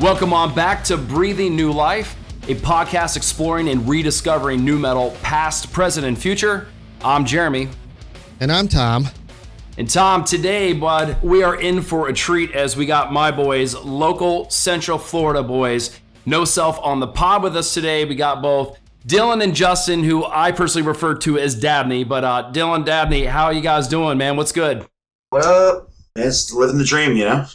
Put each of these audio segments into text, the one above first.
Welcome on back to Breathing New Life, a podcast exploring and rediscovering nu metal, past, present, and future. I'm Jeremy. And I'm Tom. And Tom, today, bud, we are in for a treat as we got my boys, local Central Florida boys, NoSelf on the pod with us today. We got both Dylan and Justin, who I personally refer to as Dabney. But uh, Dylan, Dabney, how are you guys doing, man? What's good? What up? It's living the dream, you know?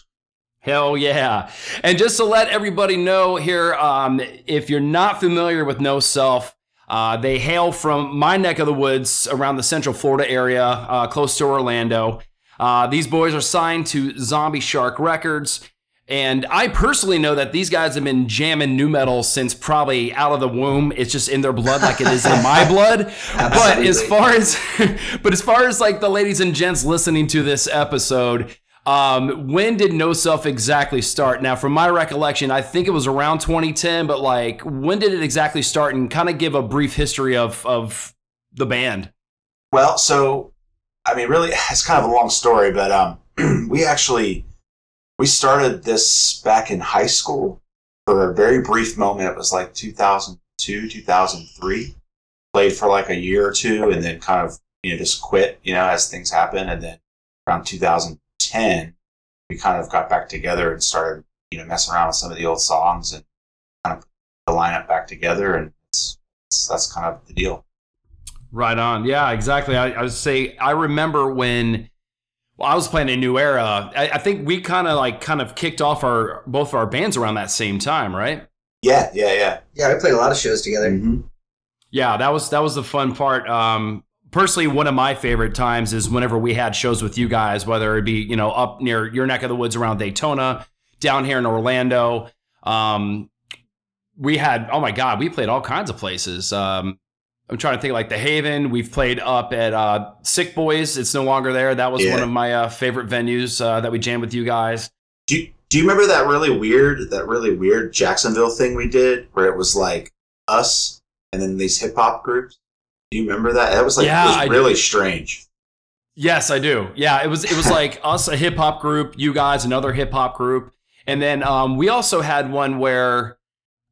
Hell yeah. And just to let everybody know here, um, if you're not familiar with NoSelf, uh, they hail from my neck of the woods around the central Florida area, uh, close to Orlando. Uh, these boys are signed to Zombie Shark Records. And I personally know that these guys have been jamming nu metal since probably out of the womb. It's just in their blood, like it is in my blood. but as far as, but as far as like the ladies and gents listening to this episode, um, when did NoSelf exactly start? Now, from my recollection, I think it was around 2010, but like, when did it exactly start? And kind of give a brief history of of the band. Well, so I mean, really, it's kind of a long story, but um, we actually we started this back in high school for a very brief moment. It was like 2002, 2003. Played for like a year or two, and then kind of you know just quit, you know, as things happen, and then around 2000 10, we kind of got back together and started, you know, messing around with some of the old songs and kind of put the lineup back together. And it's, it's, that's kind of the deal. Right on. Yeah, exactly. I, I would say I remember when well, I was playing a new era. I, I think we kind of like kind of kicked off our both of our bands around that same time, right? Yeah, yeah, yeah. Yeah, we played a lot of shows together. Mm-hmm. Yeah, that was that was the fun part. Um, personally one of my favorite times is whenever we had shows with you guys whether it be you know up near your neck of the woods around daytona down here in orlando. Um, we had oh my god we played all kinds of places. Um, i'm trying to think like the haven. We've played up at uh, sick boys. It's no longer there. That was yeah. one of my uh, favorite venues uh, that we jammed with you guys. Do you, do you remember that really weird that really weird jacksonville thing we did where it was like us and then these hip-hop groups do you remember that? That was like yeah, was really strange. Yes, I do. Yeah, it was it was like us, a hip hop group, you guys, another hip hop group, and then um, we also had one where,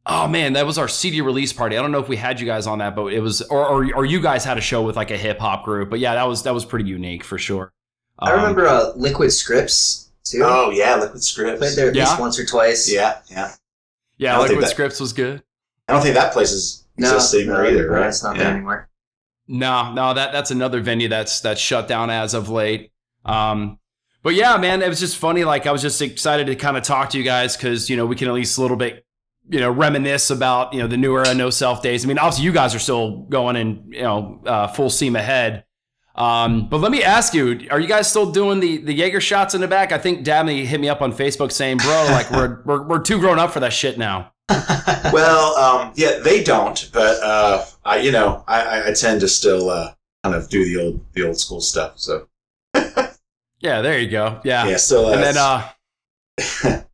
oh man, that was our CD release party. I don't know if we had you guys on that, but it was, or or, or you guys had a show with like a hip hop group. But yeah, that was that was pretty unique for sure. Um, I remember uh, Liquid Scripts too. Oh yeah, Liquid Scripts. Played there at least once or twice. Yeah, yeah. Yeah, Liquid that, Scripts was good. I don't think that place is existing no, no, either, right? It's not yeah. there anymore. No, no, that that's another venue that's that's shut down as of late. Um, but yeah, man, it was just funny. Like I was just excited to kind of talk to you guys because you know we can at least a little bit you know reminisce about you know the new era no self days. I mean, obviously you guys are still going in you know uh, full steam ahead. Um, but let me ask you, are you guys still doing the the Jaeger shots in the back? I think Dabney hit me up on Facebook saying, "Bro, like we're we're we're too grown up for that shit now." well, um, yeah, they don't, but uh, I, you know, I, I tend to still uh, kind of do the old the old school stuff. So. yeah, there you go. Yeah. Yeah. Still. Uh, and then. uh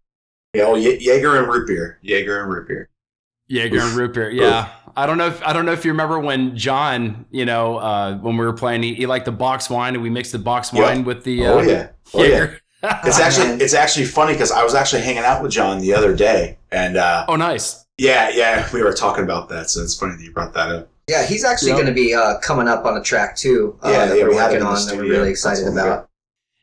Yeah, well, Jaeger and root beer. Jaeger and root beer. Jaeger and root beer. Yeah. Oof. I don't know if I don't know if you remember when John, you know, uh, when we were playing, he, he liked the box wine, and we mixed the box wine yep. with the. Uh, oh yeah. Oh Jaeger. yeah it's actually it's actually funny because I was actually hanging out with John the other day, and uh, oh, nice. Yeah, yeah, we were talking about that, so it's funny that you brought that up. Yeah, he's actually yep. going to be uh, coming up on a track too. Uh, yeah, that yeah, we're we working on. That we're really excited about.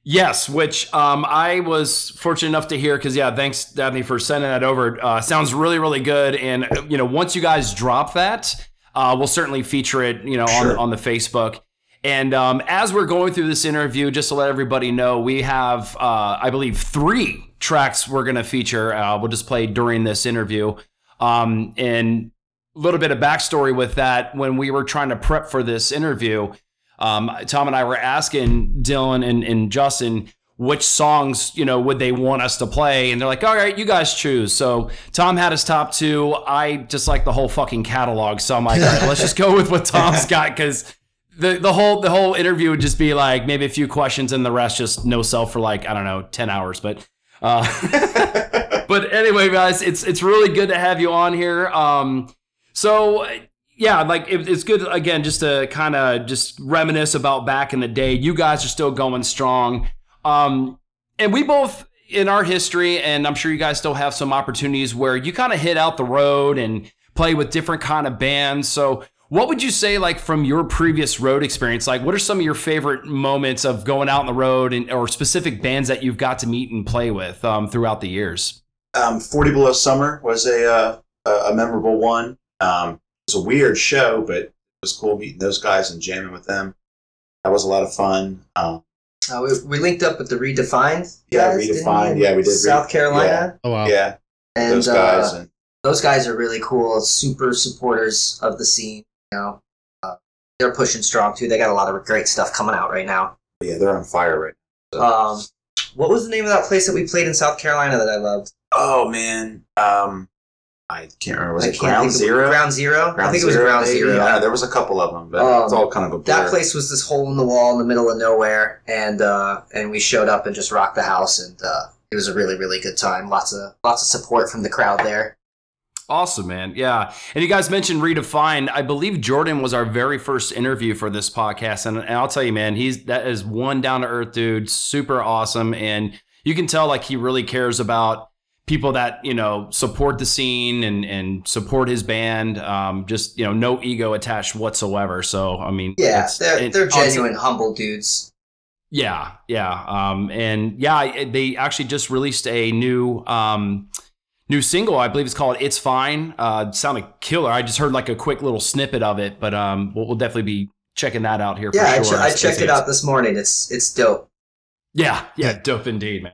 Yes, which um, I was fortunate enough to hear because yeah, thanks Dabney for sending that over. Uh, sounds really really good, and you know once you guys drop that, uh, we'll certainly feature it you know sure. on on the Facebook. And um, as we're going through this interview, just to let everybody know, we have, uh, I believe, three tracks we're going to feature. Uh, we'll just play during this interview. Um, and a little bit of backstory with that when we were trying to prep for this interview, um, Tom and I were asking Dylan and, and Justin which songs you know would they want us to play and they're like all right you guys choose so tom had his top two i just like the whole fucking catalog so i'm like all right let's just go with what tom's got because the the whole the whole interview would just be like maybe a few questions and the rest just no self for like I don't know ten hours. But uh, but anyway, guys, it's it's really good to have you on here. Um, so yeah, like it, it's good again just to kind of just reminisce about back in the day. You guys are still going strong, um, and we both in our history, and I'm sure you guys still have some opportunities where you kind of hit out the road and play with different kind of bands. So what would you say, like from your previous road experience? Like, what are some of your favorite moments of going out on the road, and or specific bands that you've got to meet and play with um, throughout the years? Um, Forty Below Summer was a uh, a memorable one. Um, it was a weird show, but it was cool meeting those guys and jamming with them. That was a lot of fun. Um, uh, we, we linked up with the Redefined. Yeah, guys, Redefined. Yeah, we did. South Carolina. Yeah. Oh wow. Yeah, and those guys. Uh, and, those guys are really cool. Super supporters of the scene know, uh, they're pushing strong too. They got a lot of great stuff coming out right now. Yeah, they're on fire right now. So. Um, what was the name of that place that we played in South Carolina that I loved? Oh man, um, I can't remember. Was I it Ground Zero? Ground Zero. Ground I think it was Ground maybe? Zero. Yeah, there was a couple of them, but um, it's all kind of a blur. That place was this hole in the wall in the middle of nowhere, and uh, and we showed up and just rocked the house, and uh, it was a really really good time. Lots of lots of support from the crowd there. Awesome, man. Yeah. And you guys mentioned Redefine. I believe Jordan was our very first interview for this podcast. And, and I'll tell you, man, he's that is one down to earth dude, super awesome. And you can tell like he really cares about people that, you know, support the scene and, and support his band. Um, just, you know, no ego attached whatsoever. So, I mean, yeah, they're, they're genuine, humble dudes. Yeah. Yeah. Um, and yeah, they actually just released a new, um, new single. I believe it's called "It's Fine." Uh, sounded killer. I just heard like a quick little snippet of it, but um, we'll, we'll definitely be checking that out here. Yeah, sure. I, ch- I checked it out this morning. It's it's dope. Yeah, yeah, dope indeed, man.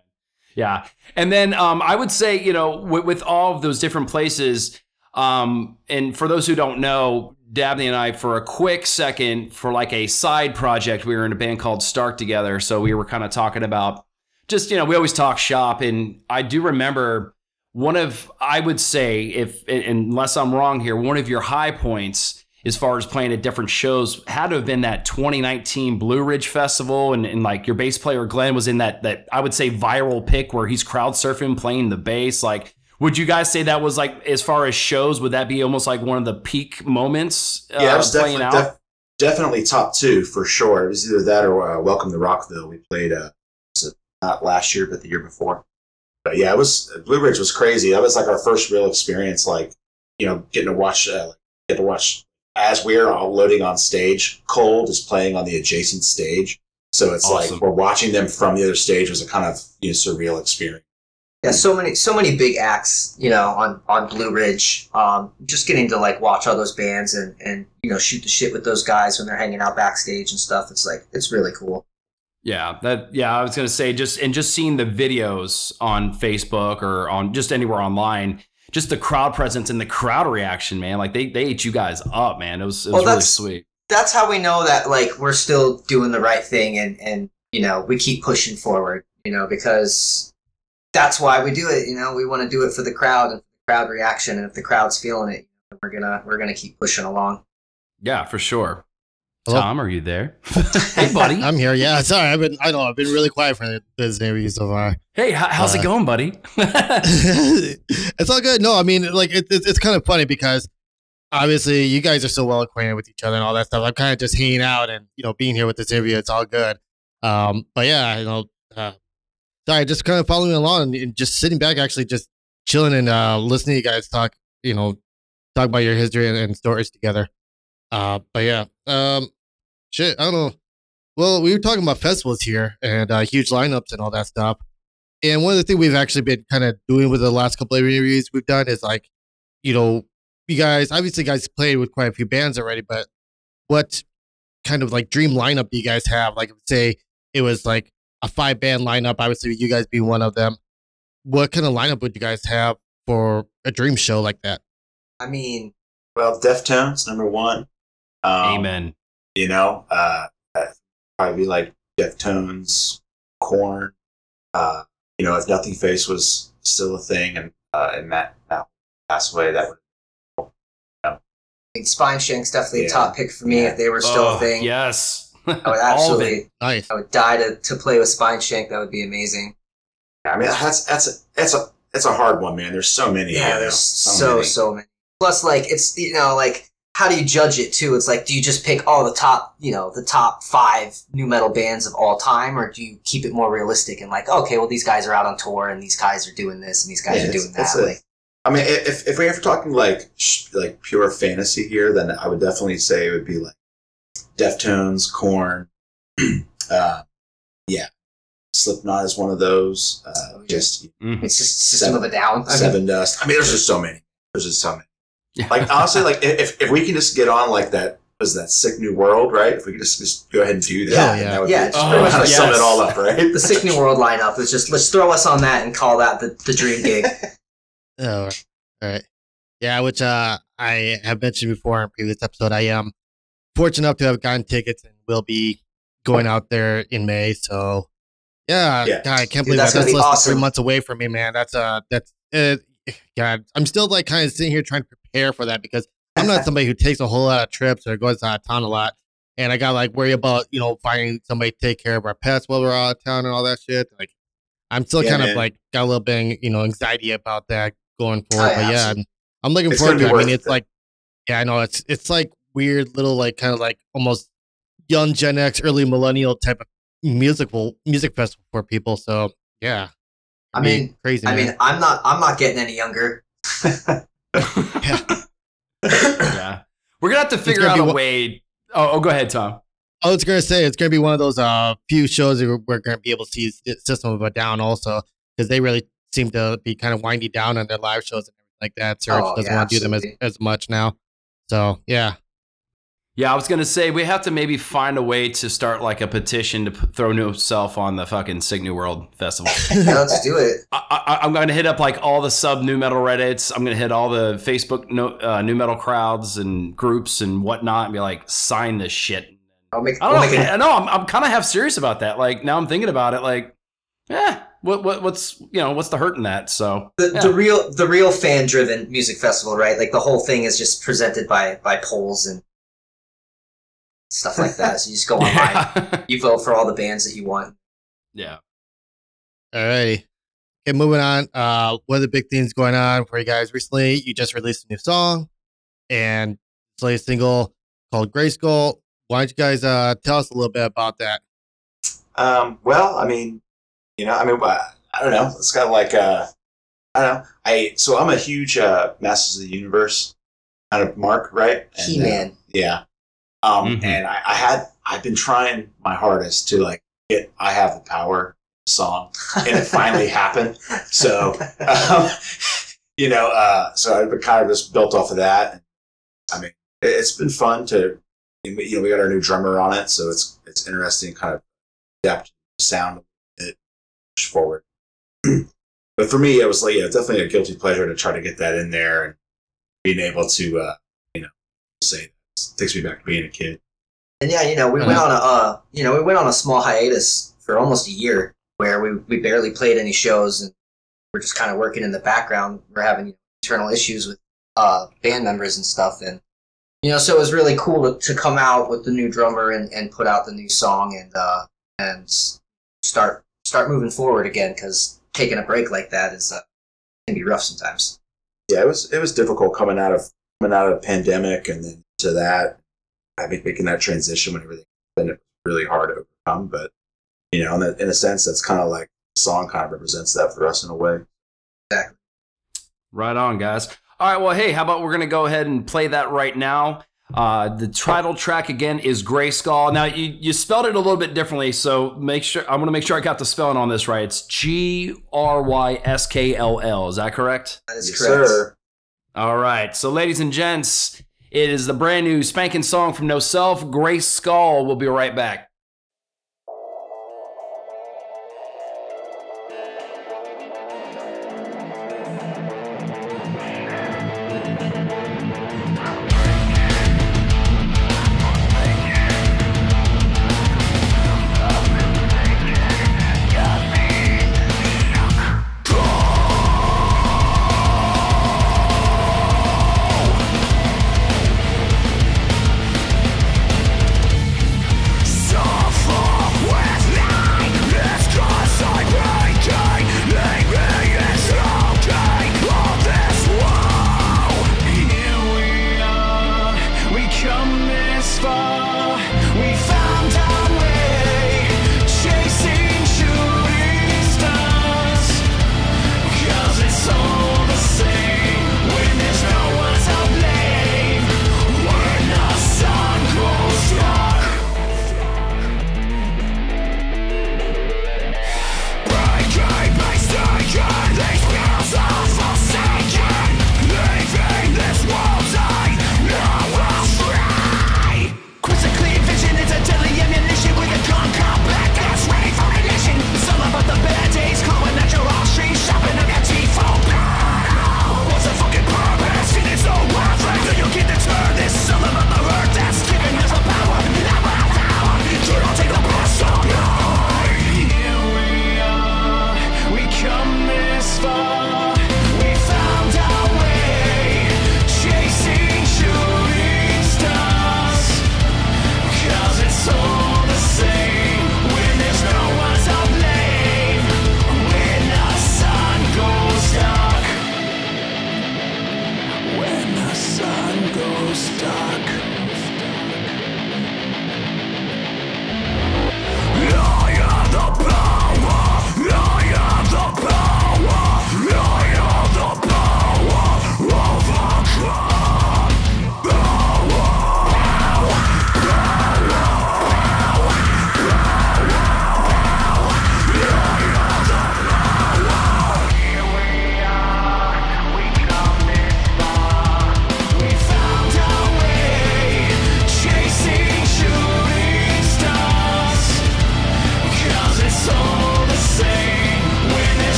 Yeah, and then um, I would say you know with, with all of those different places, um, and for those who don't know, Dabney and I, for a quick second, for like a side project, we were in a band called Stark together. So we were kind of talking about just, you know, we always talk shop. And I do remember one of I would say if unless I'm wrong here, one of your high points as far as playing at different shows had to have been that 2019 Blue Ridge Festival and, and like your bass player Glenn was in that that I would say viral pick where he's crowd surfing playing the bass. Like would you guys say that was like as far as shows would that be almost like one of the peak moments uh, yeah it was definitely, def- definitely top two for sure. It was either that or uh, Welcome to Rockville. We played uh not last year but the year before but yeah, it was Blue Ridge was crazy. That was like our first real experience, like you know, getting to watch, uh, get to watch as we're all loading on stage. Cold is playing on the adjacent stage, so it's awesome. like we're watching them from the other stage. It was a kind of you know, surreal experience. Yeah, so many, so many big acts, you know, on on Blue Ridge. Um, just getting to like watch all those bands and and you know shoot the shit with those guys when they're hanging out backstage and stuff. It's like it's really cool. Yeah, that yeah, I was gonna say just and just seeing the videos on Facebook or on just anywhere online, just the crowd presence and the crowd reaction, man. Like they they ate you guys up, man. It was it was well, really sweet. That's how we know that like we're still doing the right thing and and you know we keep pushing forward, you know, because that's why we do it. You know, we want to do it for the crowd and the crowd reaction, and if the crowd's feeling it, we're gonna we're gonna keep pushing along. Yeah, for sure. Hello? Tom, are you there? hey, buddy. I'm here. Yeah, sorry. I've been. I know. I've been really quiet for this interview so far. Hey, how's uh, it going, buddy? it's all good. No, I mean, like it, it, it's kind of funny because obviously you guys are so well acquainted with each other and all that stuff. I'm kind of just hanging out and you know being here with this interview. It's all good. Um, but yeah, you know, uh, sorry, just kind of following along and just sitting back, actually, just chilling and uh, listening to you guys talk. You know, talk about your history and, and stories together. Uh, but yeah, um, shit, I don't know. Well, we were talking about festivals here and uh, huge lineups and all that stuff. And one of the things we've actually been kind of doing with the last couple of interviews we've done is like, you know, you guys obviously guys played with quite a few bands already, but what kind of like dream lineup do you guys have? Like, say it was like a five band lineup, obviously you guys being one of them. What kind of lineup would you guys have for a dream show like that? I mean, well, Deftones number one. Um, Amen. You know, uh, probably like Deftones, Korn. Uh, you know, if Nothingface was still a thing and uh, and Matt, Matt passed away, that would. You know. Spineshank's definitely a top pick for me Yeah. if they were still Oh, a thing. Yes. I would All of it. absolutely, Nice. I would die to, to play with Spineshank. That would be amazing. I mean, that's that's a, that's a that's a hard one, man. There's so many. Yeah, you know, there's so many. so many. Plus, like it's you know like how do you judge it too? It's like do you just pick all the top you know the top five nu metal bands of all time, or do you keep it more realistic and like okay, well these guys are out on tour and these guys are doing this and these guys Yeah, are doing that. a- like I mean, if if we're talking like like pure fantasy here, then I would definitely say it would be like Deftones, Korn, uh, yeah, Slipknot is one of those. Uh, just Mhm. it's just System Seven- of a Down. I mean, Sevendust. I mean, there's just so many. There's just so many. Yeah. Like honestly, like if if we can just get on like that was that sick new world, right? If we could just just go ahead and do that, Yeah, then yeah. that would Yeah, be, it's Oh, kind like of sum it all up, right? the Sick New World lineup is just let's throw us on that and call that the, the dream gig. Oh, all right. Yeah, which uh, I have mentioned before in previous episode. I am fortunate enough to have gotten tickets and will be going out there in May. So, yeah, Yeah. God, I can't Dude, believe that's that. That's be less than three months away from me, man. That's uh, that's uh, God. I'm still like kind of sitting here trying to prepare for that because I'm not somebody who takes a whole lot of trips or goes out of town a lot. And I got to like worry about you know finding somebody to take care of our pets while we're out of town and all that shit. Like, I'm still Yeah, kind of like got a little bit you know anxiety about that going Oh, forward. yeah, but yeah. I'm, I'm looking It's forward gonna it. I mean, it's it. like, yeah, I know it's it's like weird little like kind of like almost young Gen X, early millennial type of musical music festival for people. So yeah, I mean, crazy. I mean, I'm not I'm not getting any younger. yeah. We're gonna have to figure out a one- way. Oh, oh, go ahead, Tom. I was gonna say it's gonna be one of those uh few shows that we're, we're gonna be able to see S- System of a Down also because they really seem to be kind of winding down on their live shows and everything like that. Serj Oh, doesn't yeah, want to do them as, as much now. So yeah, Yeah, I was gonna say we have to maybe find a way to start like a petition to p- throw NoSelf on the fucking Sick New World Festival. Yeah, let's do it. I, I, I'm gonna hit up like all the sub nu metal Reddits. I'm gonna hit all the Facebook no, uh, nu metal crowds and groups and whatnot, and be like, sign this shit. I'll make. I don't make know. it- I know. I'm, I'm kind of half serious about that. Like now, I'm thinking about it. Like, eh, what, what, what's you know, what's the hurt in that? So the, yeah. the real the real fan driven music festival, right? Like the whole thing is just presented by by polls and stuff like that. So you just go online, yeah. you vote for all the bands that you want. yeah. Alrighty. Okay, moving on. Uh, one of the big things going on for you guys recently, you just released a new song and it's a single called Gray Skull. Why don't you guys uh, tell us a little bit about that? Um, well, I mean, you know, I mean, uh, I don't know. It's kind of like, uh, I don't know. I so I'm a huge uh, Masters of the Universe kind of mark, right? And, He uh, Man. yeah. Um, Mhm. and I, I had I've been trying my hardest to like get I have the power song, and it finally happened. So, um, you know, uh, so I've been kind of just built off of that. I mean, it, it's been fun to, you know, we got our new drummer on it, so it's it's interesting, kind of adapt sound it push forward. but for me, it was like yeah, definitely a guilty pleasure to try to get that in there and being able to, uh, you know, say takes me back to being a kid. And yeah, you know, we went on a uh, you know we went on a small hiatus for almost a year where we we barely played any shows and we're just kind of working in the background. We're having internal issues with uh, band members and stuff, and you know, so it was really cool to, to come out with the new drummer and, and put out the new song and uh, and start start moving forward again because taking a break like that is uh, can be rough sometimes. Yeah, it was it was difficult coming out of coming out of a pandemic and then to that. I think making that transition when everything happened, it was really hard to overcome. But you know, in a, in a sense, that's kind of like the song kind of represents that for us in a way. Exactly. Right on, guys. All right, well, hey, how about we're gonna go ahead and play that right now? Uh, the title track again is Gray Skull. Now you you spelled it a little bit differently, so make sure I want to make sure I got the spelling on this right. It's G R Y S K L L. Is that correct? That is Yes, correct. sir. All right. So, ladies and gents, it is the brand new spanking song from No Self, Gray Skull. We'll be right back.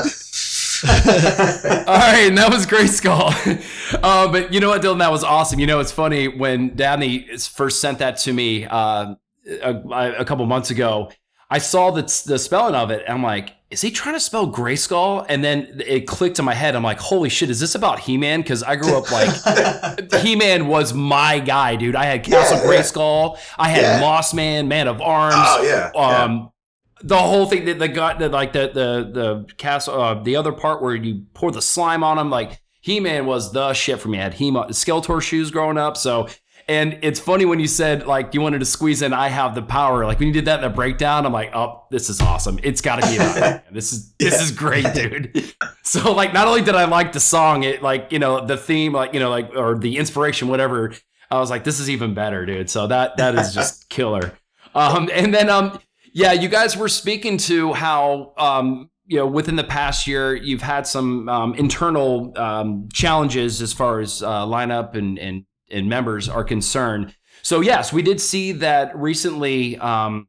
All right, and that was Gray Skull. uh, but you know what, Dylan, that was awesome. You know, it's funny when Dabney first sent that to me uh, a, a couple months ago. I saw the, the spelling of it. And I'm like, is he trying to spell Grayskull? And then it clicked in my head. I'm like, holy shit, is this about He Man? Because I grew up like He Man was my guy, dude. I had Castle Yeah, yeah. Grayskull. I had Yeah. Moss Man, Man-At-Arms. Oh yeah. yeah. Um, the whole thing that the got the like the the the castle uh, the other part where you pour the slime on him like He Man was the shit for me. I had He Man Skeletor shoes growing up, so. And it's funny when you said like you wanted to squeeze in, I have the power. Like when you did that in the breakdown, I'm like, oh, this is awesome. It's got to be about. This is this Yeah. is great, dude. So like, not only did I like the song, it like you know the theme, like you know like or the inspiration, whatever. I was like, this is even better, dude. So that that is just killer. Um, and then um, yeah, you guys were speaking to how um, you know within the past year you've had some um, internal um, challenges as far as uh, lineup and and and members are concerned. So yes, we did see that recently. Um,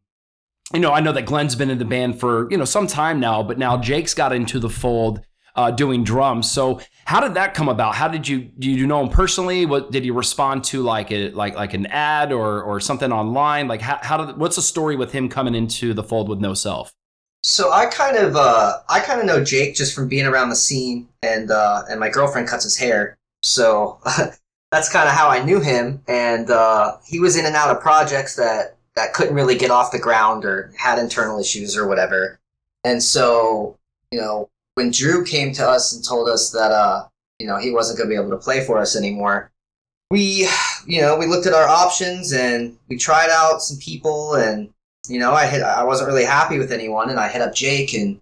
you know, I know that Glenn's been in the band for you know some time now, but now Jake's got into the fold uh, doing drums. So how did that come about? How did you do you know him personally? What did he respond to like a like like an ad or or something online? Like how how did what's the story with him coming into the fold with no self? So I kind of uh, I kind of know Jake just from being around the scene, and uh, and my girlfriend cuts his hair, so that's kind of how I knew him. And uh, he was in and out of projects that that couldn't really get off the ground or had internal issues or whatever. And so you know when Drew came to us and told us that uh, you know he wasn't going to be able to play for us anymore, we you know we looked at our options and we tried out some people and you know, I hit, I wasn't really happy with anyone, and I hit up Jake, and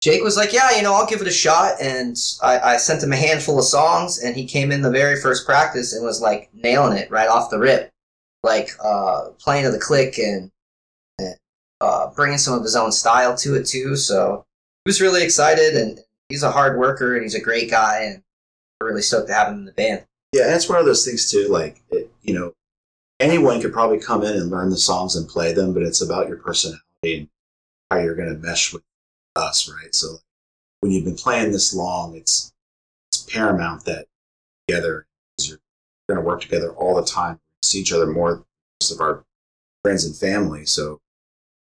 Jake was like, "Yeah, you know, I'll give it a shot." And I, I sent him a handful of songs, and he came in the very first practice and was like nailing it right off the rip, like uh, playing to the click and, uh, bringing some of his own style to it too. So was really excited, and he's a hard worker, and he's a great guy, and we're really stoked to have him in the band. Yeah, and it's one of those things too. Like, it, you know, anyone could probably come in and learn the songs and play them, but it's about your personality and how you're going to mesh with us, right? So, when you've been playing this long, it's it's paramount that together you're going to work together all the time, see each other more most of our friends and family. So,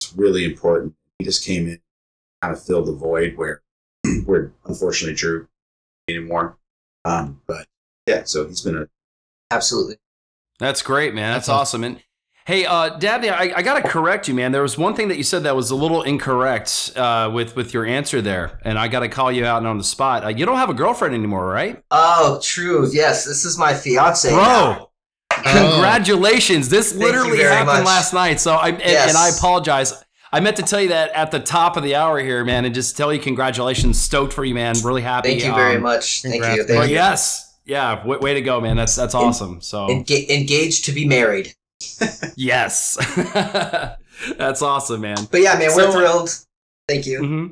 it's really important. He just came in, kind of fill the void where where unfortunately Drew anymore. Um, but yeah, so he's been a Absolutely. That's great, man. That's, That's awesome. awesome. And hey, uh, Dabney, I, I got to correct you, man. There was one thing that you said that was a little incorrect uh, with with your answer there, and I got to call you out on the spot. Uh, you don't have a girlfriend anymore, right, Oh, true. Yes, this is my fiance. now. bro? Congratulations! This Thank literally happened much. last night. So I and, Yes. and I apologize. I meant to tell you that at the top of the hour here, man, and just tell you congratulations. Stoked for you, man. Really happy. Thank you very Um, much. Thank you. Thank Well, you. yes, yeah. Way, way to go, man. That's that's awesome. So Enga- engaged to be married. yes, that's awesome, man. But yeah, man, So- we're thrilled. Thank you. hmm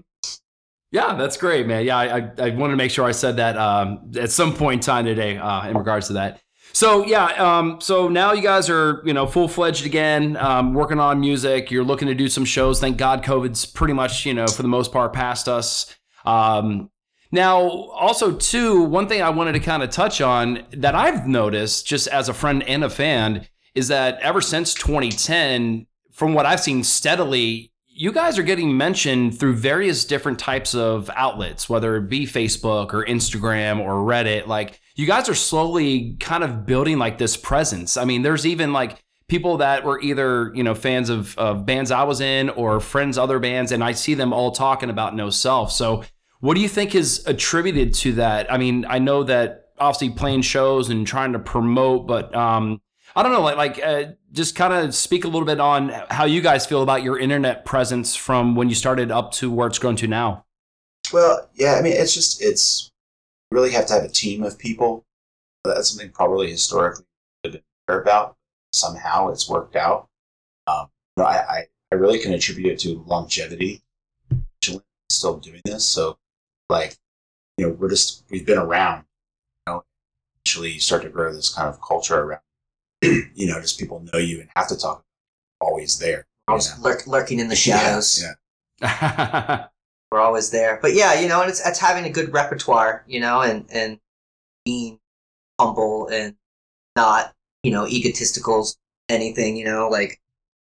Yeah, that's great, man. Yeah, I, I, I wanted to make sure I said that um, at some point in time today uh, in regards to that. So yeah, um, so now you guys are you know full fledged again, um, working on music. You're looking to do some shows. Thank God, COVID's pretty much you know for the most part past us. Um, now, also too, one thing I wanted to kind of touch on that I've noticed just as a friend and a fan is that ever since 2010, from what I've seen steadily, you guys are getting mentioned through various different types of outlets, whether it be Facebook or Instagram or Reddit. Like you guys are slowly kind of building like this presence. I mean, there's even like people that were either, you know, fans of, of bands I was in or friends other bands, and I see them all talking about no self. So what do you think is attributed to that? I mean, I know that obviously playing shows and trying to promote, but um, I don't know, like, like uh, just kind of speak a little bit on how you guys feel about your internet presence from when you started up to where it's grown to now. Well, yeah, I mean, it's just it's you really have to have a team of people. That's something probably historically didn't care about. Somehow it's worked out. Um, you know, I, I I really can attribute it to longevity. Still doing this, so like you know, we're just we've been around. You know, eventually you start to grow this kind of culture around. you know, just people know you and have to talk. Always there. you Always know? lurk, lurking in the Yeah, shadows. Yeah, we're always there. But yeah, you know, and it's it's having a good repertoire, you know, and and being humble and not, you know, egotistical anything, you know, like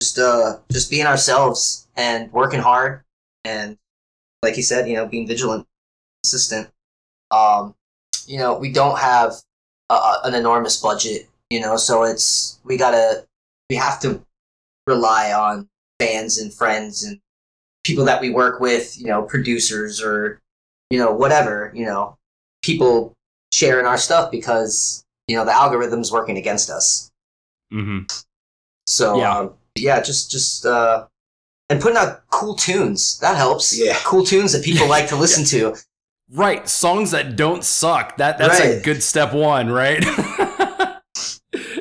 just uh just being ourselves and working hard and like you said, you know, being vigilant, consistent. Um, you know, we don't have a, an enormous budget, you know, so it's we gotta we have to rely on fans and friends and people that we work with, you know, producers or you know whatever, you know, people sharing our stuff because you know the algorithm's working against us. mm-hmm. So Yeah. um, yeah, just just uh, and putting out cool tunes that helps. Yeah. cool tunes that people like to listen to. Right, songs that don't suck. That that's a good step one, right?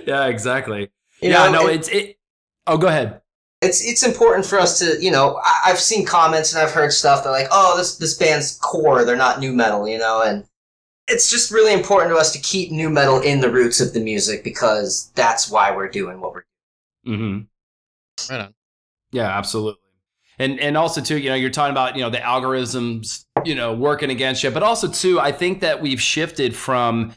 yeah, exactly. You yeah, know, no, it- it's it. Oh, go ahead. it's it's important for us to you know I, I've seen comments and I've heard stuff that like oh this this band's core they're not nu metal you know and it's just really important to us to keep nu metal in the roots of the music because that's why we're doing what we're mm-hmm Right on. Yeah, absolutely. And and also too, you know, you're talking about you know the algorithms, you know, working against you, but also too, I think that we've shifted from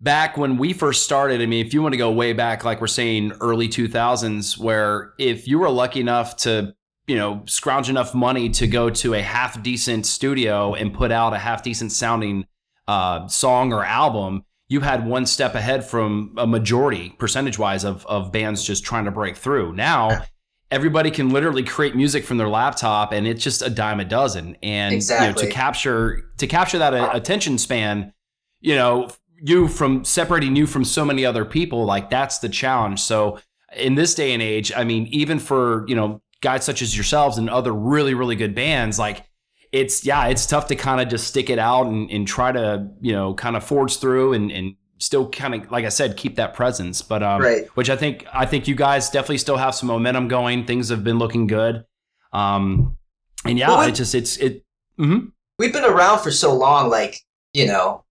back when we first started. I mean, if you want to go way back, like we're saying, early 2000s, where if you were lucky enough to you know scrounge enough money to go to a half decent studio and put out a half decent sounding uh, song or album, you had one step ahead from a majority percentage wise of of bands just trying to break through. Now everybody can literally create music from their laptop and it's just a dime a dozen and you know, to capture to capture that uh, attention span you know you from separating you from so many other people like that's the challenge so in this day and age i mean even for you know guys such as yourselves and other really really good bands like it's yeah it's tough to kind of just stick it out and, and try to you know kind of forge through and, and still kind of like i said keep that presence but um Right. which i think i think you guys definitely still have some momentum going things have been looking good um and yeah Well, it just it's it mhm. we've been around for so long like you know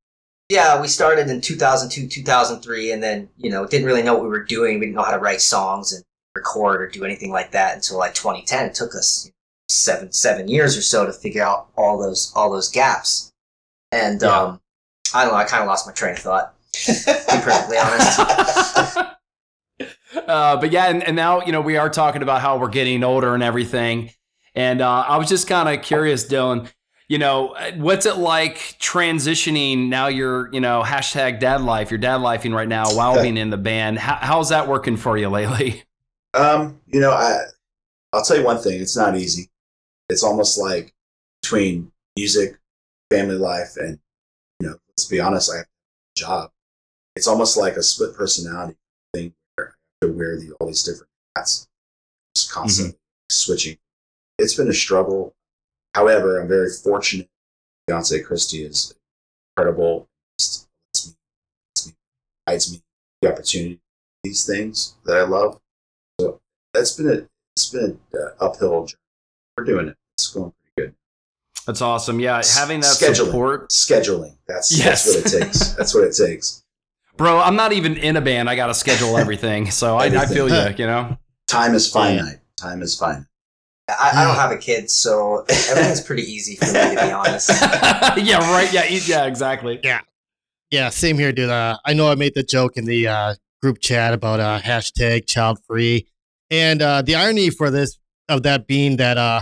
yeah we started in 2002 2003 and then you know didn't really know what we were doing we didn't know how to write songs and record or do anything like that until like 2010 it took us seven seven years or so to figure out all those all those gaps and Yeah. um i don't know i kind of lost my train of thought to be perfectly honest uh, but yeah, and, and now you know we are talking about how we're getting older and everything. And uh, I was just kind of curious, Dylan. You know, what's it like transitioning now? You're you know hashtag dad life. You're dad lifing right now while being in the band. How, how's that working for you lately? Um, you know, I I'll tell you one thing, it's not easy. It's almost like between music, family life, and you know, let's be honest, I have a job. It's almost like a split personality thing where I have to wear the, all these different hats, just constantly switching. It's been a struggle. However, I'm very fortunate. Beyonce Christie is incredible. Just lets me, lets me, provides me the opportunity, these things that I love So that's been a it's been an uh, uphill journey. We're doing it. It's going pretty good. That's awesome. Yeah, having that Scheduling. support, Scheduling. That's Yes. that's what it takes. That's what it takes. bro. I'm not even in a band. I got to schedule everything. So I, I feel you. You know. Time is finite. Time is finite. I, I don't have a kid so everything's pretty easy for me to be honest yeah. Right. Yeah. e- Yeah. Exactly. Yeah, yeah. same here, dude. Uh, I know I made the joke in the uh, group chat about uh, hashtag child free, and uh, the irony for this of that being that uh,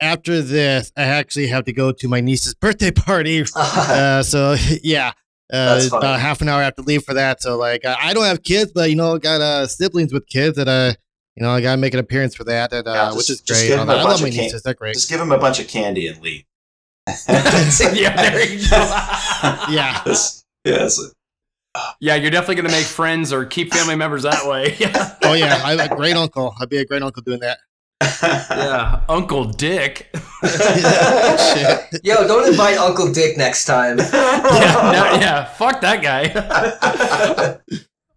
after this, I actually have to go to my niece's birthday party. Uh, so yeah, uh, about half an hour I have to leave for that. So like, I don't have kids, but you know, got uh, siblings with kids that uh, you know, I gotta make an appearance for that, and, uh, Yeah, just- which is just great. give I them a love bunch my of can- nieces; they're great. Just give him a bunch of candy and leave. yeah. There you go. Yeah. Yes. yes. Yeah, you're definitely going to make friends or keep family members that way. Oh yeah, I'm a great uncle. I'd be a great uncle doing that. yeah. Uncle Dick. Shit. yo don't invite uncle dick next time yeah, no, yeah. Fuck that guy.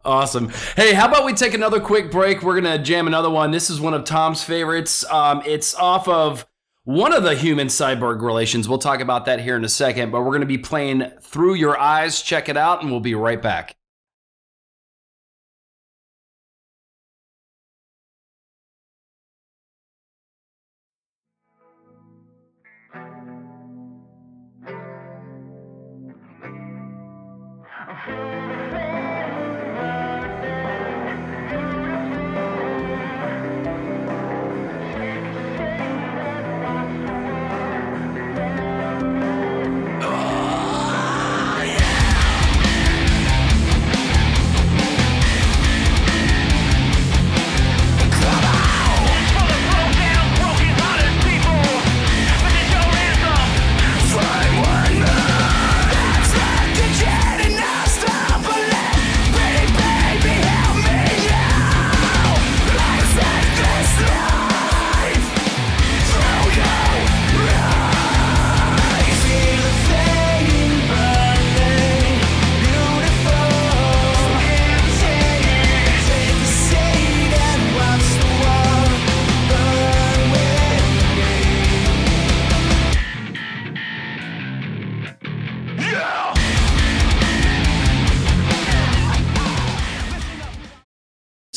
Awesome. Hey, how about we take another quick break? We're going to jam another one. This is one of Tom's favorites. Um, it's off of one of the human cyborg relations. We'll talk about that here in a second, but we're going to be playing Through Your Eyes. Check it out, and we'll be right back.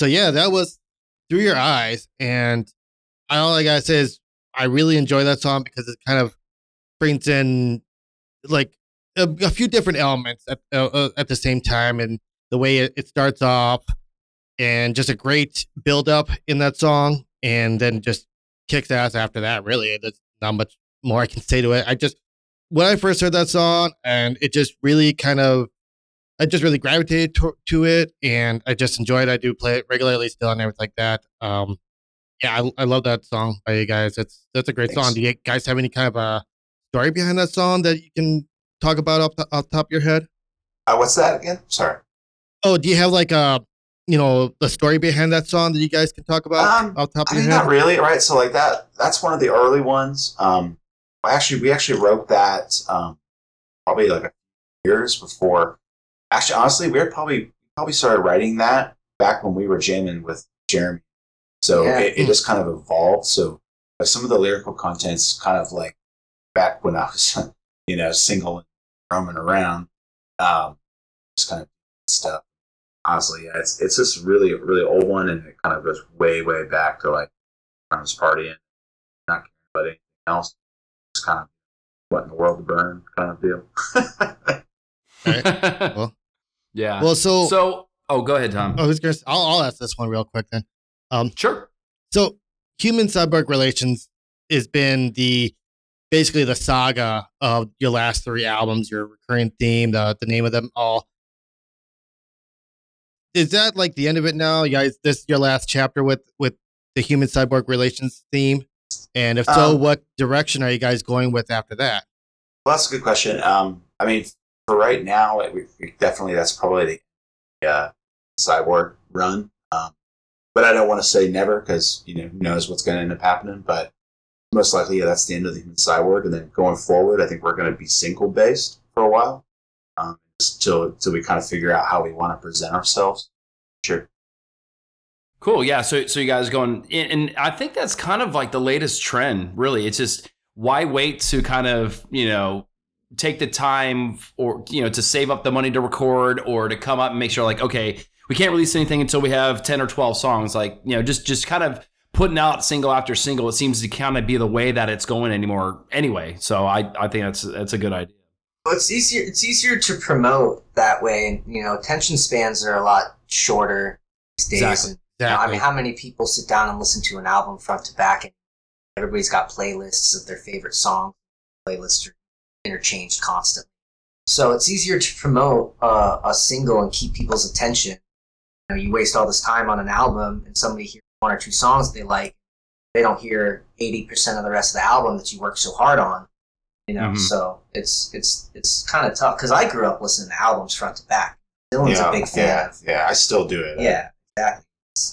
So yeah, that was through your eyes, and all I gotta say is I really enjoy that song because it kind of brings in like a, a few different elements at uh, uh, at the same time, and the way it, it starts off, and just a great build up in that song, and then just kicks ass after that. Really, there's not much more I can say to it. I just when I first heard that song, and it just really kind of I just really gravitated to, to, it, and I just enjoy it. I do play it regularly still and everything like that. Um, yeah, I, I love that song by you guys. It's that's a great Thanks. song. Do you guys have any kind of a story behind that song that you can talk about off the, off the top of your head? Uh, what's that again? Sorry. Oh, do you have like a you know the story behind that song that you guys can talk about Um, off the top I of your mean, head? not really, right? So like that, that's one of the early ones. Um, actually, we actually wrote that um, probably like years before. Actually, honestly, we're probably probably started writing that back when we were jamming with Jeremy. So Yeah. it, it just kind of evolved. So some of the lyrical contents kind of like back when I was, you know, single and roaming around, um, just kind of stuff. Honestly, yeah, it's it's just really really old one, and it kind of goes way way back to like I was partying, not caring about anything else. Just kind of what in the world to burn kind of deal. Well- yeah. well, so, so, oh, go ahead, Tom. I was gonna. s- I'll, I'll ask this one real quick then. Um, Sure. So human cyborg relations has been the basically the saga of your last three albums, your recurring theme, the the name of them all. Is that like the end of it now? You guys, this is your last chapter with with the human cyborg relations theme? And if so, Um, what direction are you guys going with after that? Well, that's a good question. Um, I mean, for right now, it, we, we definitely that's probably the uh, cyborg run. Um, but I don't want to say never because you know who knows what's going to end up happening. But most likely, yeah, that's the end of the human cyborg. And then going forward, I think we're going to be single based for a while, um, till till we kind of figure out how we want to present ourselves. Sure. Cool. Yeah. So, so you guys going, and I think that's kind of like the latest trend, really. It's just why wait to kind of, you know, take the time or, you know, to save up the money to record or to come up and make sure, like, okay, we can't release anything until we have 10 or 12 songs. Like, you know, just, just kind of putting out single after single. It seems to kind of be the way that it's going anymore anyway. So I, I think that's, that's a good idea. Well, it's easier. It's easier to promote that way. You know, attention spans are a lot shorter these days. Exactly. And, you know, I mean, how many people sit down and listen to an album front to back? And everybody's got playlists of their favorite songs. Playlists interchanged constantly, so it's easier to promote uh, a single and keep people's attention. You know, you waste all this time on an album, and somebody hears one or two songs they like. They don't hear eighty percent of the rest of the album that you worked so hard on you know Mhm. so it's it's it's kind of tough because i grew up listening to albums front to back dylan's yeah, a big fan yeah, yeah. I still do it. yeah exactly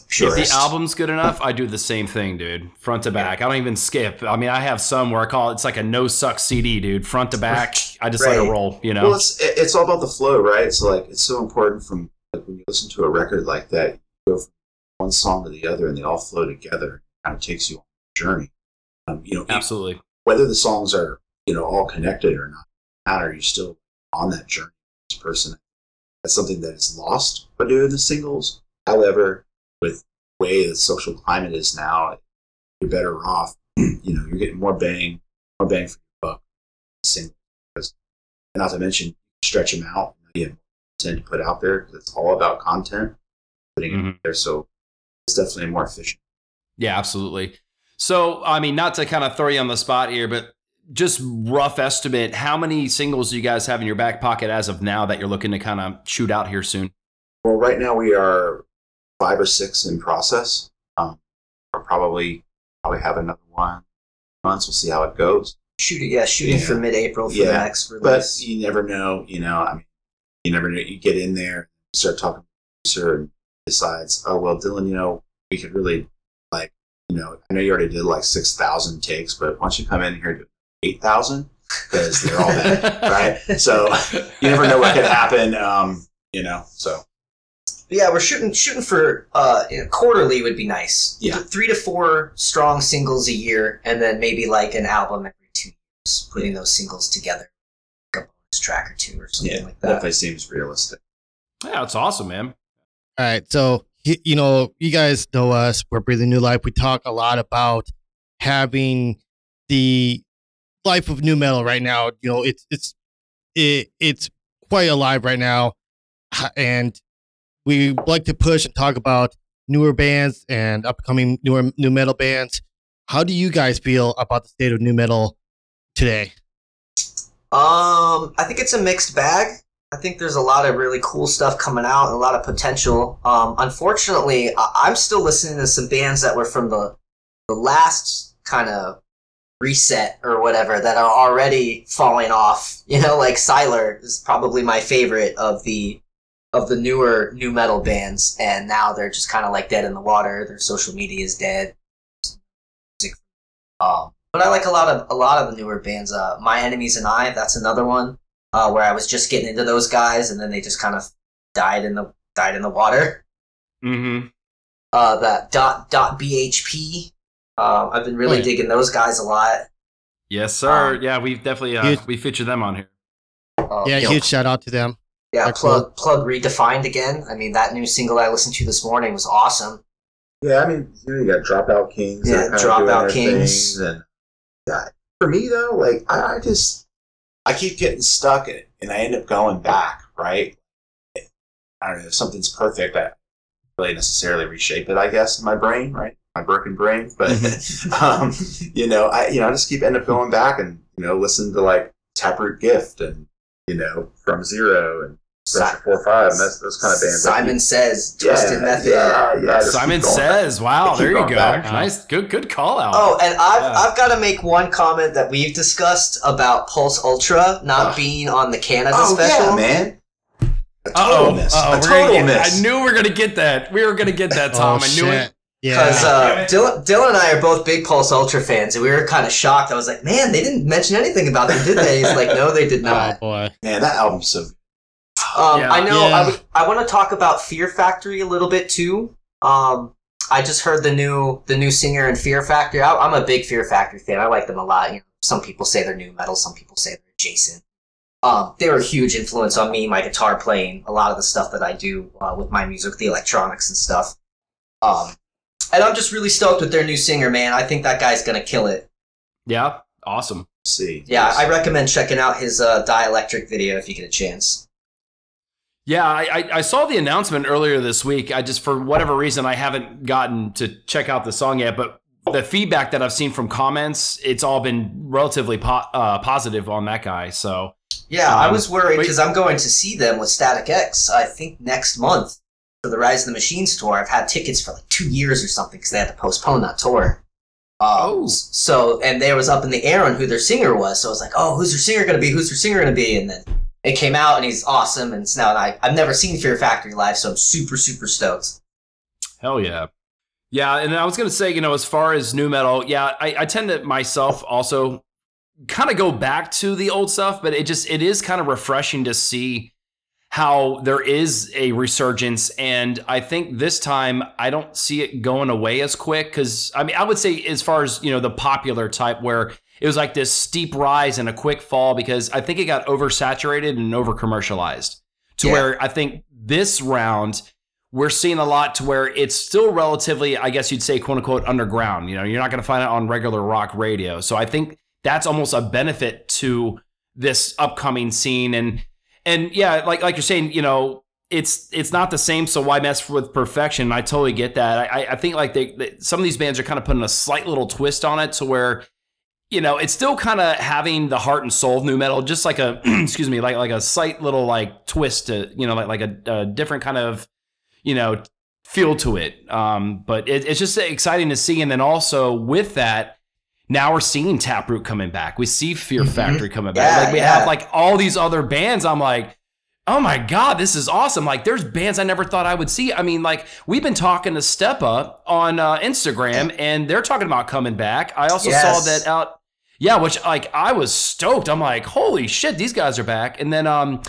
If the album's good enough, I do the same thing, dude. Front to back. I don't even skip. I mean, I have some where I call it, it's like a no suck CD, dude. Front to back. I just let it roll, you know? Well, it's it's all about the flow, right? So like, it's so important from like when you listen to a record like that, you go from one song to the other, and they all flow together. It kind of takes you on a journey. Um, you know, Absolutely. whether the songs are you know all connected or not matter. You're still on that journey. As a person, that's something that is lost by doing the singles. However, with the way the social climate is now, you're better off. You know, you're getting more bang, more bang for your buck. Single, because not to mention stretch them out. You have content to put out there. It's all about content, putting it Mhm. out there. So it's definitely more efficient. Yeah, absolutely. So, I mean, not to kind of throw you on the spot here, but just rough estimate, how many singles do you guys have in your back pocket as of now that you're looking to kind of shoot out here soon? Well, right now we are five or six in process. Um, we'll probably probably have another one months. We'll see how it goes. shoot it yeah shooting Yeah. for mid-april for the Yeah, next But you never know. You know, I mean, you never know. You get in there, start talking to the producer, and decides, oh well, Dylan, you know, we could really like, you know, I know you already did like six thousand takes, but why don't you come in here and do eight thousand because they're all bad, right? So you never know what could happen. Um, you know, so yeah we're shooting shooting for uh you know, quarterly would be nice Yeah. Three to four strong singles a year and then maybe like an album every two years putting those singles together like a bonus track or two or something yeah, like that definitely seems realistic. Yeah, it's awesome, man. All right. So you know, you guys know us. We're breathing new life. We talk a lot about having the life of nu metal right now. You know, it's it's it, it's quite alive right now, and we like to push and talk about newer bands and upcoming newer nu metal bands. How do you guys feel about the state of nu metal today? Um, I think it's a mixed bag. I think there's a lot of really cool stuff coming out, and a lot of potential. Um, unfortunately, I- I'm still listening to some bands that were from the the last kind of reset or whatever that are already falling off. You know, like Siler is probably my favorite of the of the newer nu metal bands, and now they're just kind of like dead in the water. Their social media is dead. Um, but I like a lot of a lot of the newer bands. Uh, My Enemies and I, that's another one uh, where I was just getting into those guys, and then they just kind of died in the died in the water. Mm-hmm. Uh, that dot dot BHP. Uh, I've been really Oh, yeah. digging those guys a lot. Yes, sir. Um, yeah, we've definitely uh, Huge- we feature them on here. Uh, Yeah, you know, huge shout out to them. Yeah. they're Plug plug redefined again. I mean, that new single I listened to this morning was awesome. Yeah, I mean, you, know, you got Dropout Kings. Yeah, Dropout Kings. and yeah, for me though, like I, I just I keep getting stuck in it, and I end up going back. Right? I don't know if something's perfect. I really necessarily reshape it. I guess in my brain, right? My broken brain, but um, you know, I you know I just keep end up going back and you know listen to like Taproot Gift and you know From Zero and Pressure Four Five and that's those kind of bands. Simon keep- says Yeah, Twisted Method. Yeah, yeah. Simon going back. says, "Wow, there you go. back. Nice, good, good call out." Oh, and I've Yeah. I've got to make one comment that we've discussed about Pulse Ultra not Oh. being on the Canada Oh special. yeah, man. A Uh-oh, total miss. uh-oh, A we're total gonna get- miss. I knew we were gonna get that. We were gonna get that, oh, Tom. oh, I knew it. Shit. Yeah. Because uh, Dylan, Dylan and I are both big Pulse Ultra fans, and we were kind of shocked. I was like, "Man, they didn't mention anything about them, did they?" He's like, "No, they did not. oh not." boy. Man, that album's so. Um, Yeah. I know. Yeah. I, I want to talk about Fear Factory a little bit too. Um, I just heard the new the new singer in Fear Factory. I, I'm a big Fear Factory fan. I like them a lot. You know, some people say they're nu metal. Some people say they're Jason. Um, they were a huge influence on me, my guitar playing, a lot of the stuff that I do uh, with my music, the electronics and stuff. Um, and I'm just really stoked with their new singer, man. I think that guy's gonna kill it. Yeah, awesome. See. Yeah, I recommend checking out his uh, Dielectric video if you get a chance. Yeah, I, I, I saw the announcement earlier this week. I just, for whatever reason, I haven't gotten to check out the song yet. But the feedback that I've seen from comments, it's all been relatively po- uh, positive on that guy. So Yeah, I Um, was worried because I'm going to see them with Static X. I think next month for the Rise of the Machines tour. I've had tickets for like two years or something because they had to postpone that tour. Um, Oh. so and there was up in the air on who their singer was. So I was like, oh, who's their singer gonna be? Who's their singer gonna be? And then it came out, and he's awesome. And so now I, I've never seen Fear Factory live, so I'm super super stoked. Hell yeah. Yeah, and I was gonna say, you know, as far as nu metal, yeah, I, I tend to myself also kind of go back to the old stuff, but it just it is kind of refreshing to see how there is a resurgence, and I think this time I don't see it going away as quick because I mean I would say as far as you know the popular type where it was like this steep rise and a quick fall because I think it got oversaturated and over commercialized to Yeah. where I think this round we're seeing a lot to where it's still relatively, I guess you'd say, quote unquote, underground. You know, you're not going to find it on regular rock radio. So I think that's almost a benefit to this upcoming scene. And and yeah, like like you're saying, you know, it's it's not the same. So why mess with perfection? I totally get that. I I think like they, they some of these bands are kind of putting a slight little twist on it to where. You know, it's still kind of having the heart and soul of nu metal, just like a excuse me, like like a slight little like twist to you know, like like a, a different kind of you know feel to it um but it, it's just exciting to see and then also with that now we're seeing taproot coming back we see fear Mhm. factory coming back Yeah, like we yeah. have like all these other bands i'm like oh my god this is awesome like there's bands i never thought i would see i mean like we've been talking to step up on uh, instagram and they're talking about coming back i also Yes. saw that out yeah which like i was stoked i'm like holy shit these guys are back and then um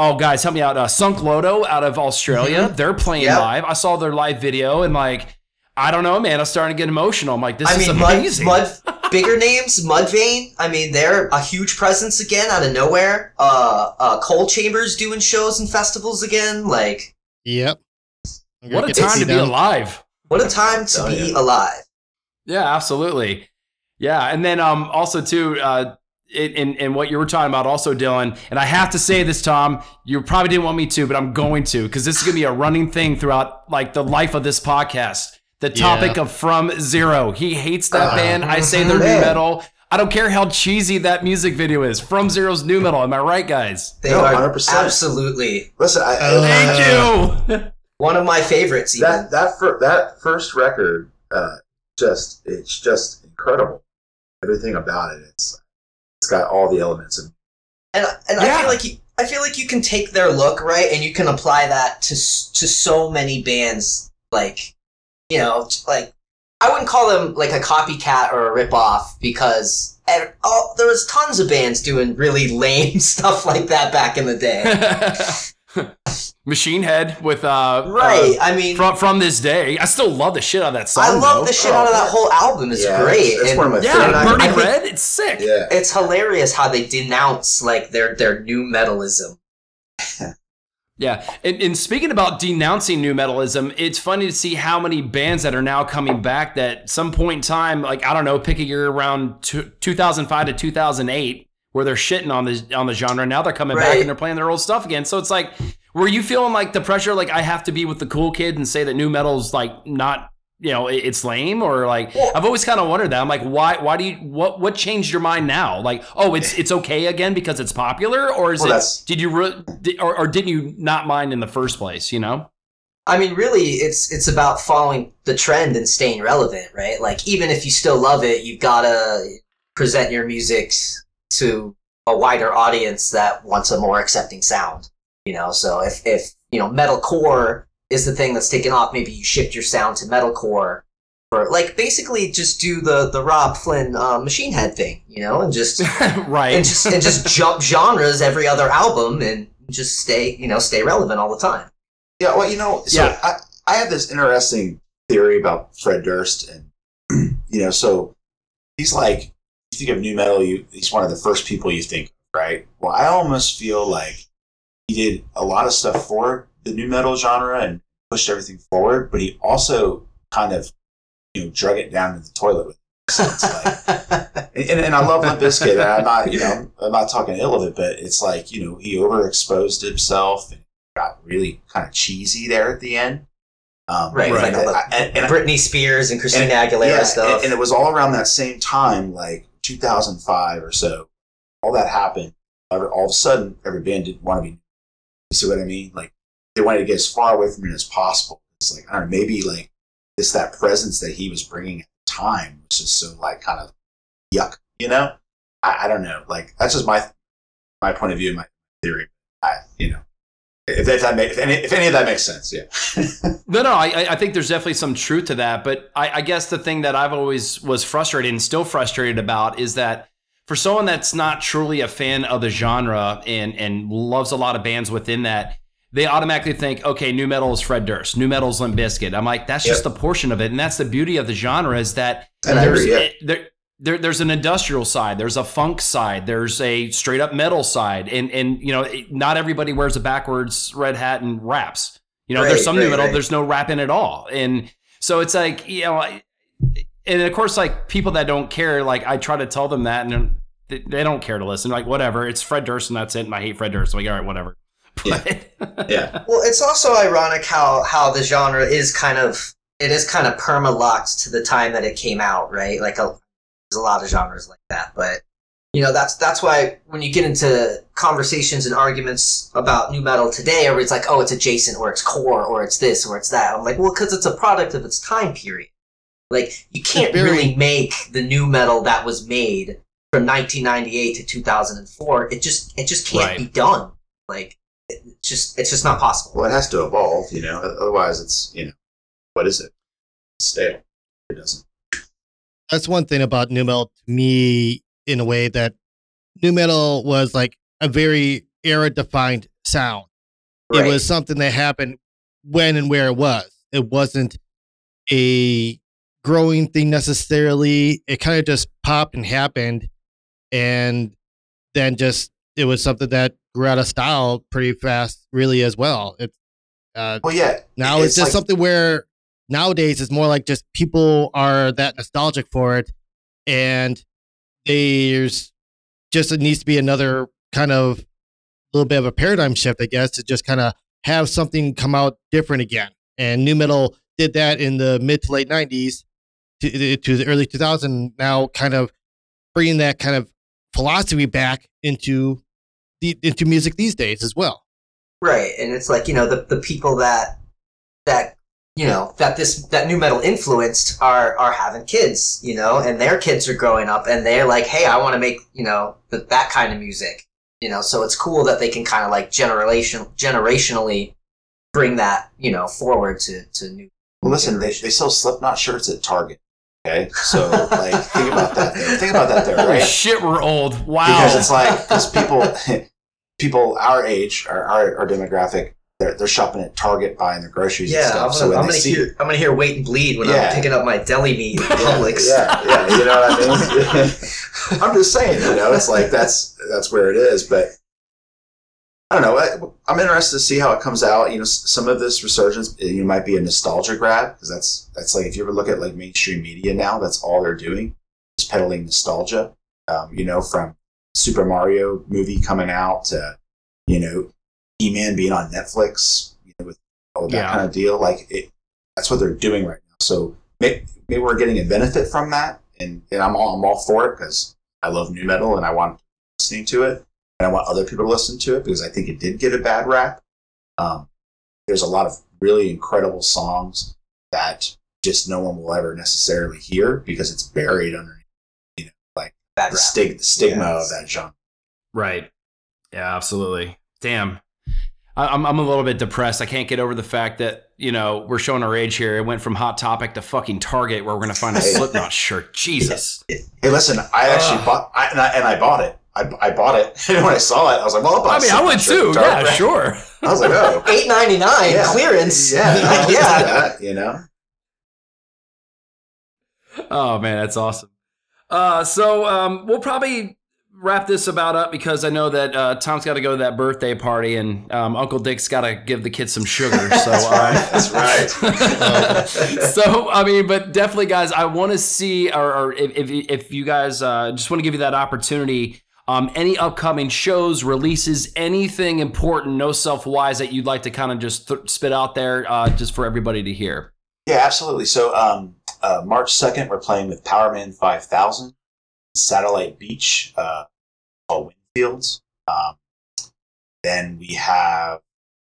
Oh, guys, help me out. Uh, Sunk Loto out of Australia. They're playing Yep. live. I saw their live video and, like, I don't know, man. I'm starting to get emotional. I'm like, this I is mean, Mud, amazing. Mud, bigger names, Mudvayne. I mean, they're a huge presence again out of nowhere. Uh, uh, Cold Chambers doing shows and festivals again. Like, Yep. What a time to be them. alive. What a time to Oh, be yeah. alive. Yeah, absolutely. Yeah, and then um also too uh in, in in what you were talking about also Dylan, and I have to say this Tom, you probably didn't want me to, but I'm going to because this is going to be a running thing throughout like the life of this podcast. The topic Yeah. of From Zero. He hates that Uh, band. I say they're nu metal. I don't care how cheesy that music video is. From Zero's nu metal. Am I right, guys? They No, are 100%. absolutely Listen, I, Oh. Thank you. one of my favorites. Even. that that fir- that first record, uh, just it's just incredible. Everything about it, it's it's got all the elements. And and and I feel like you, I feel like you can take their look right, and you can apply that to to so many bands. Like, you know, like I wouldn't call them like a copycat or a ripoff because ev- oh, there was tons of bands doing really lame stuff like that back in the day. Machine Head with uh right? uh, I mean, from from this day. I still love the shit out of that song. I love though. the shit out of that whole album. It's Yeah, great. it's- it's and- one of my Yeah, favorite. I- Burning Red. It's sick. yeah, it's hilarious how they denounce like their their nu metalism. Yeah, and, and speaking about denouncing nu metalism, it's funny to see how many bands that are now coming back that some point in time, like I don't know, pick a year around two, 2005 to 2008, where they're shitting on the on the genre. Now they're coming back and they're playing their old stuff again. So it's like, were you feeling like the pressure, like I have to be with the cool kid and say that nu metal's like not, you know, it's lame, or like I've always kind of wondered that. I'm like, why why do you what what changed your mind now? Like, oh, it's it's okay again because it's popular, or is Well, it? Did you re- did, or, or didn't you not mind in the first place? You know. I mean, really, it's it's about following the trend and staying relevant, right? Like, even if you still love it, you've got to present your music to a wider audience that wants a more accepting sound. You know, so if if you know metalcore is the thing that's taken off, maybe you shift your sound to metalcore. Or like basically just do the the Robb Flynn uh, Machine Head thing, you know, and just right. and just and just jump genres every other album and just stay you know stay relevant all the time. yeah. Well, you know, so Yeah. I I have this interesting theory about Fred Durst, and you know, so he's like, you think of nu metal, you he's one of the first people you think, right? Well, I almost feel like he did a lot of stuff for the nu metal genre and pushed everything forward, but he also kind of, you know, drug it down to the toilet. So it's like, and, and I love Limp Bizkit. I'm not, you know, I'm not talking ill of it, but it's like, you know, he overexposed himself and got really kind of cheesy there at the end. Um, Right, Right. like the and, and, Britney Spears and Christina and- Aguilera yeah, stuff. And, it was all around that same time, like 2005 or so. All that happened. All all of a sudden, every band didn't want to be. You see what I mean? Like they wanted to get as far away from it as possible. It's like I don't know, maybe like just that presence that he was bringing at the time was just so like kind of yuck. You know? I, I don't know. Like that's just my my point of view, my theory. I you know. If, that make, if any, if any of that makes sense, yeah. No, no, I, I think there's definitely some truth to that. But I, I guess the thing that I've always was frustrated and still frustrated about is that for someone that's not truly a fan of the genre and and loves a lot of bands within that, they automatically think, okay, nu metal is Fred Durst, nu metal is Limp Bizkit. I'm like, that's just a portion of it, and that's the beauty of the genre is that And there's there, there there's an industrial side, there's a funk side, there's a straight up metal side, and and you know not everybody wears a backwards red hat and raps. You know, there's Right, some nu metal, right. there's no rapping at all, and so it's like you know, and of course, like people that don't care, like I try to tell them that, and they, they don't care to listen. Like whatever, it's Fred Durst, and that's it. And I hate Fred Durst. I'm like all right, whatever. Yeah. Yeah. well, it's also ironic how how the genre is kind of it is kind of perma locked to the time that it came out, right? Like a, there's a lot of genres like that, but you know that's that's why when you get into conversations and arguments about nu metal today, everybody's like, oh, it's adjacent, or it's core, or it's this, or it's that. I'm like, well, because it's a product of its time period. Like you can't very- really make the nu metal that was made from 1998 to 2004. It just it just can't Right. be done. Like it's just it's just not possible. Well, it has to evolve, you know. Otherwise, it's you know, what is it? Stale. It doesn't. that's one thing about nu metal to me in a way that nu metal was like a very era defined sound. Right. It was something that happened when and where it was. It wasn't a growing thing necessarily. It kind of just popped and happened. And then just, it was something that grew out of style pretty fast, really, as well. It's Uh, Well, yeah. now it's, just like- something where nowadays it's more like just people are that nostalgic for it, and there's just it needs to be another kind of little bit of a paradigm shift, I guess, to just kind of have something come out different again. And nu metal did that in the mid to late '90s to, to the early 2000s. Now, kind of bringing that kind of philosophy back into the into music these days as well. Right, and it's like you know the the people that that you know that this that nu metal influenced are are having kids, you know, and their kids are growing up, and they're like, hey, I want to make you know th- that kind of music, you know. So it's cool that they can kind of like generation generationally bring that you know forward to to new. Well, listen, they, they sell Slipknot shirts at Target. Okay, so like think about that. Though. Think about that, though, Holy right? shit, we're old. Wow. Because it's like because people people our age, our, our, our demographic, they're, they're shopping at Target buying their groceries and Yeah, stuff. I'm so gonna, when I'm they gonna see, hear I'm gonna hear wait and bleed when Yeah. I'm picking up my deli meat at Publix. yeah, yeah, you know what I mean. I'm just saying, you know, it's like that's that's where it is. But I don't know. I, I'm interested to see how it comes out. You know, some of this resurgence, you know, might be a nostalgia grab because that's that's like if you ever look at like mainstream media now, that's all they're doing is peddling nostalgia. Um, you know, from Super Mario movie coming out to you know, E Man being on Netflix, you know, with all that Yeah. kind of deal. Like it, that's what they're doing right now. So maybe, maybe we're getting a benefit from that, and, and I'm all I'm all for it because I love nu metal and I want listening to it, and I want other people to listen to it because I think it did get a bad rap. Um, there's a lot of really incredible songs that just no one will ever necessarily hear because it's buried underneath, you know, like Bad the, stig- the stigma Yes. of that genre. Right. Yeah, absolutely. Damn. I- I'm, I'm a little bit depressed. I can't get over the fact that, you know, we're showing our age here. It went from Hot Topic to fucking Target where we're going to find a Slipknot shirt. Jesus. Hey, listen, I actually Ugh. bought, I, and, I, and I bought it. I, I bought it, and when I saw it, I was like, "Well, I'll buy." I mean, I would something too. for Target. Yeah, sure. I was like, "Oh, Eight ninety nine Yeah. clearance. yeah, I'll yeah. that," you know." Oh, man, that's awesome. Uh, so um, we'll probably wrap this about up because I know that uh, Tom's got to go to that birthday party and um, Uncle Dick's got to give the kids some sugar. So, That's uh, right. That's right. so I mean, but definitely, guys, I want to see, or, or if, if if you guys uh, just want to give you that opportunity, um, any upcoming shows, releases, anything important, NoSelf wise that you'd like to kind of just th- spit out there, uh, just for everybody to hear. Yeah, absolutely. So, um, uh, March second, we're playing with Powerman Five Thousand, Satellite Beach, uh, called. Um, then we have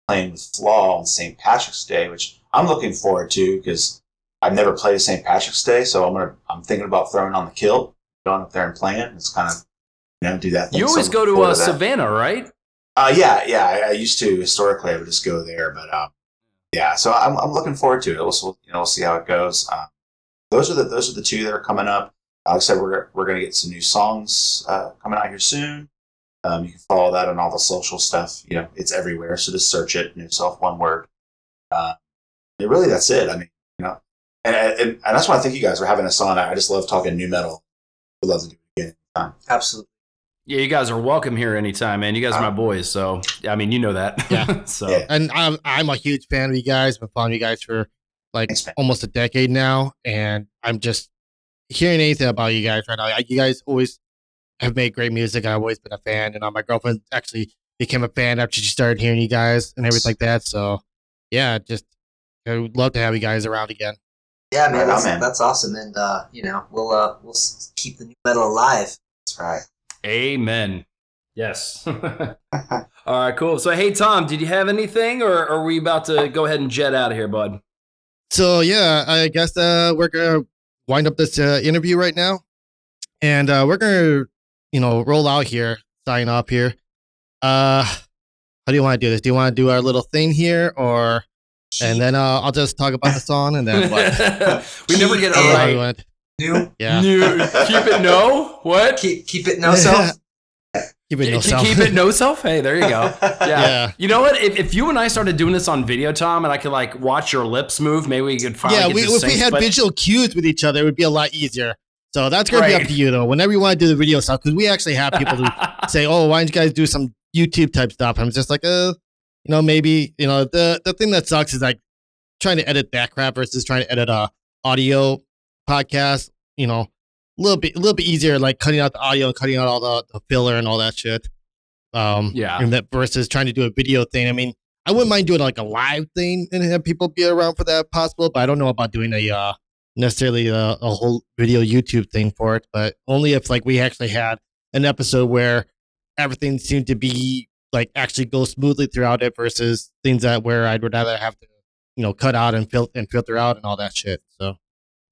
playing with Flaw on St. Patrick's Day, which I'm looking forward to because I've never played St. Patrick's Day, so I'm gonna I'm thinking about throwing on the kilt, going up there and playing it. It's kind of know do that. You always go to forward uh. Savannah, right? Uh, yeah, yeah. I, I used to historically. I would just go there, but um, yeah. So I'm, I'm looking forward to it. We'll, we'll, you know, we'll see how it goes. Um, those are the those are the two that are coming up. Like I said, we're we're gonna get some new songs uh, coming out here soon. Um, you can follow that on all the social stuff. You know, it's everywhere. So just search it, NoSelf, one word. Uh, and really, that's it. I mean, you know, and, and and that's why I think you guys are having us on. I just love talking nu metal. Would love to do it again. anytime. Absolutely. Yeah, you guys are welcome here anytime, man. You guys are my boys, so I mean, you know that. Yeah. so Yeah. and I'm I'm a huge fan of you guys. I've Been following you guys for like Thanks, almost a decade now, and I'm just hearing anything about you guys right now. You guys always have made great music. I've always been a fan, and uh, my girlfriend actually became a fan after she started hearing you guys and everything like that. So yeah, just I would love to have you guys around again. Yeah, man, Right on, that's, man. that's awesome, and uh, you know, we'll uh, we'll keep the nu metal alive. That's right. Amen. Yes. All right, cool. So, hey, Tom, did you have anything, or are we about to go ahead and jet out of here, bud? So yeah, I guess uh, we're gonna wind up this uh, interview right now, and uh, we're gonna you know roll out here, sign up here. Uh, how do you want to do this? Do you want to do our little thing here, or and then uh, I'll just talk about the song, and then what? we never get it How do right. Want- New, Yeah, New- keep it no. What? keep keep it NoSelf. keep it NoSelf. keep it NoSelf. Hey, there you go. Yeah. Yeah. You know what? If, if you and I started doing this on video, Tom, and I could like watch your lips move, maybe we could finally yeah, get we, this if we had but- visual cues with each other, it would be a lot easier. So that's gonna be up to you though. Whenever you want to do the video stuff, because we actually have people who say, "Oh, why don't you guys do some YouTube type stuff?" I'm just like, uh, you know, maybe you know the the thing that sucks is like trying to edit that crap versus trying to edit a audio podcast. You know, a little bit a little bit easier, like cutting out the audio and cutting out all the, the filler and all that shit. Um, Yeah. and that versus trying to do a video thing. I mean, I wouldn't mind doing like a live thing and have people be around for that possible, but I don't know about doing a uh, necessarily a, a whole video YouTube thing for it. But only if like we actually had an episode where everything seemed to be like actually go smoothly throughout it versus things that where I'd rather have to you know cut out and filter and filter out and all that shit. So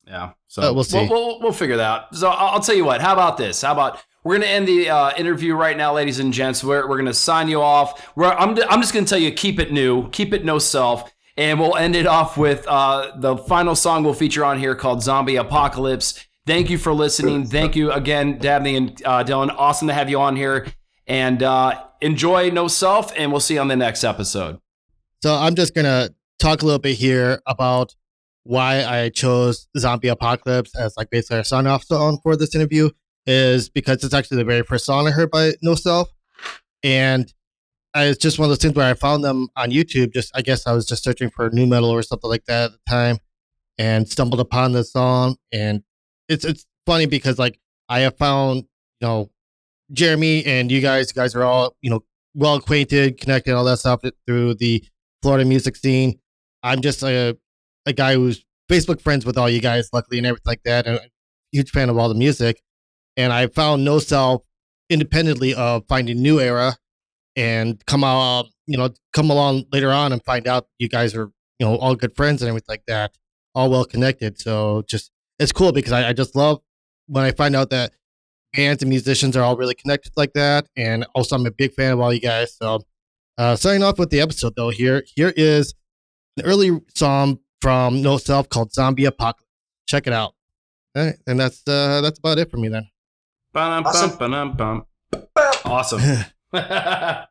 Yeah. So Uh, we'll see. We'll, we'll, we'll figure that out. So I'll, I'll tell you what. How about this? How about we're going to end the uh, interview right now, ladies and gents. We're, we're going to sign you off. We're, I'm, I'm just going to tell you keep it new, keep it NoSelf. And we'll end it off with uh, the final song we'll feature on here called Zombie Apocalypse. Thank you for listening. Thank you again, Dabney and uh, Dylan. Awesome to have you on here. And uh, enjoy NoSelf, and we'll see you on the next episode. So I'm just gonna talk a little bit here about why I chose Zombie Apocalypse as like basically a sign off song for this interview is because it's actually the very first song I heard by NoSelf. And it's just one of those things where I found them on YouTube. Just I guess I was just searching for new metal or something like that at the time and stumbled upon this song. And it's it's funny because like I have found, you know, Jeremy and you guys, you guys are all, you know, well acquainted, connected, all that stuff through the Florida music scene. I'm just a a guy who's Facebook friends with all you guys, luckily, and everything like that, and a huge fan of all the music. And I found NoSelf independently of finding New Era, and come out, you know, come along later on and find out you guys are, you know, all good friends and everything like that, all well connected. So just it's cool because I, I just love when I find out that bands and musicians are all really connected like that. And also, I'm a big fan of all you guys. So, uh, starting off with the episode though, here here is an early song from NoSelf called "Zombie Apocalypse." Check it out. All right, and that's uh, that's about it for me then. Awesome. bum, ba-dum, bum. Awesome.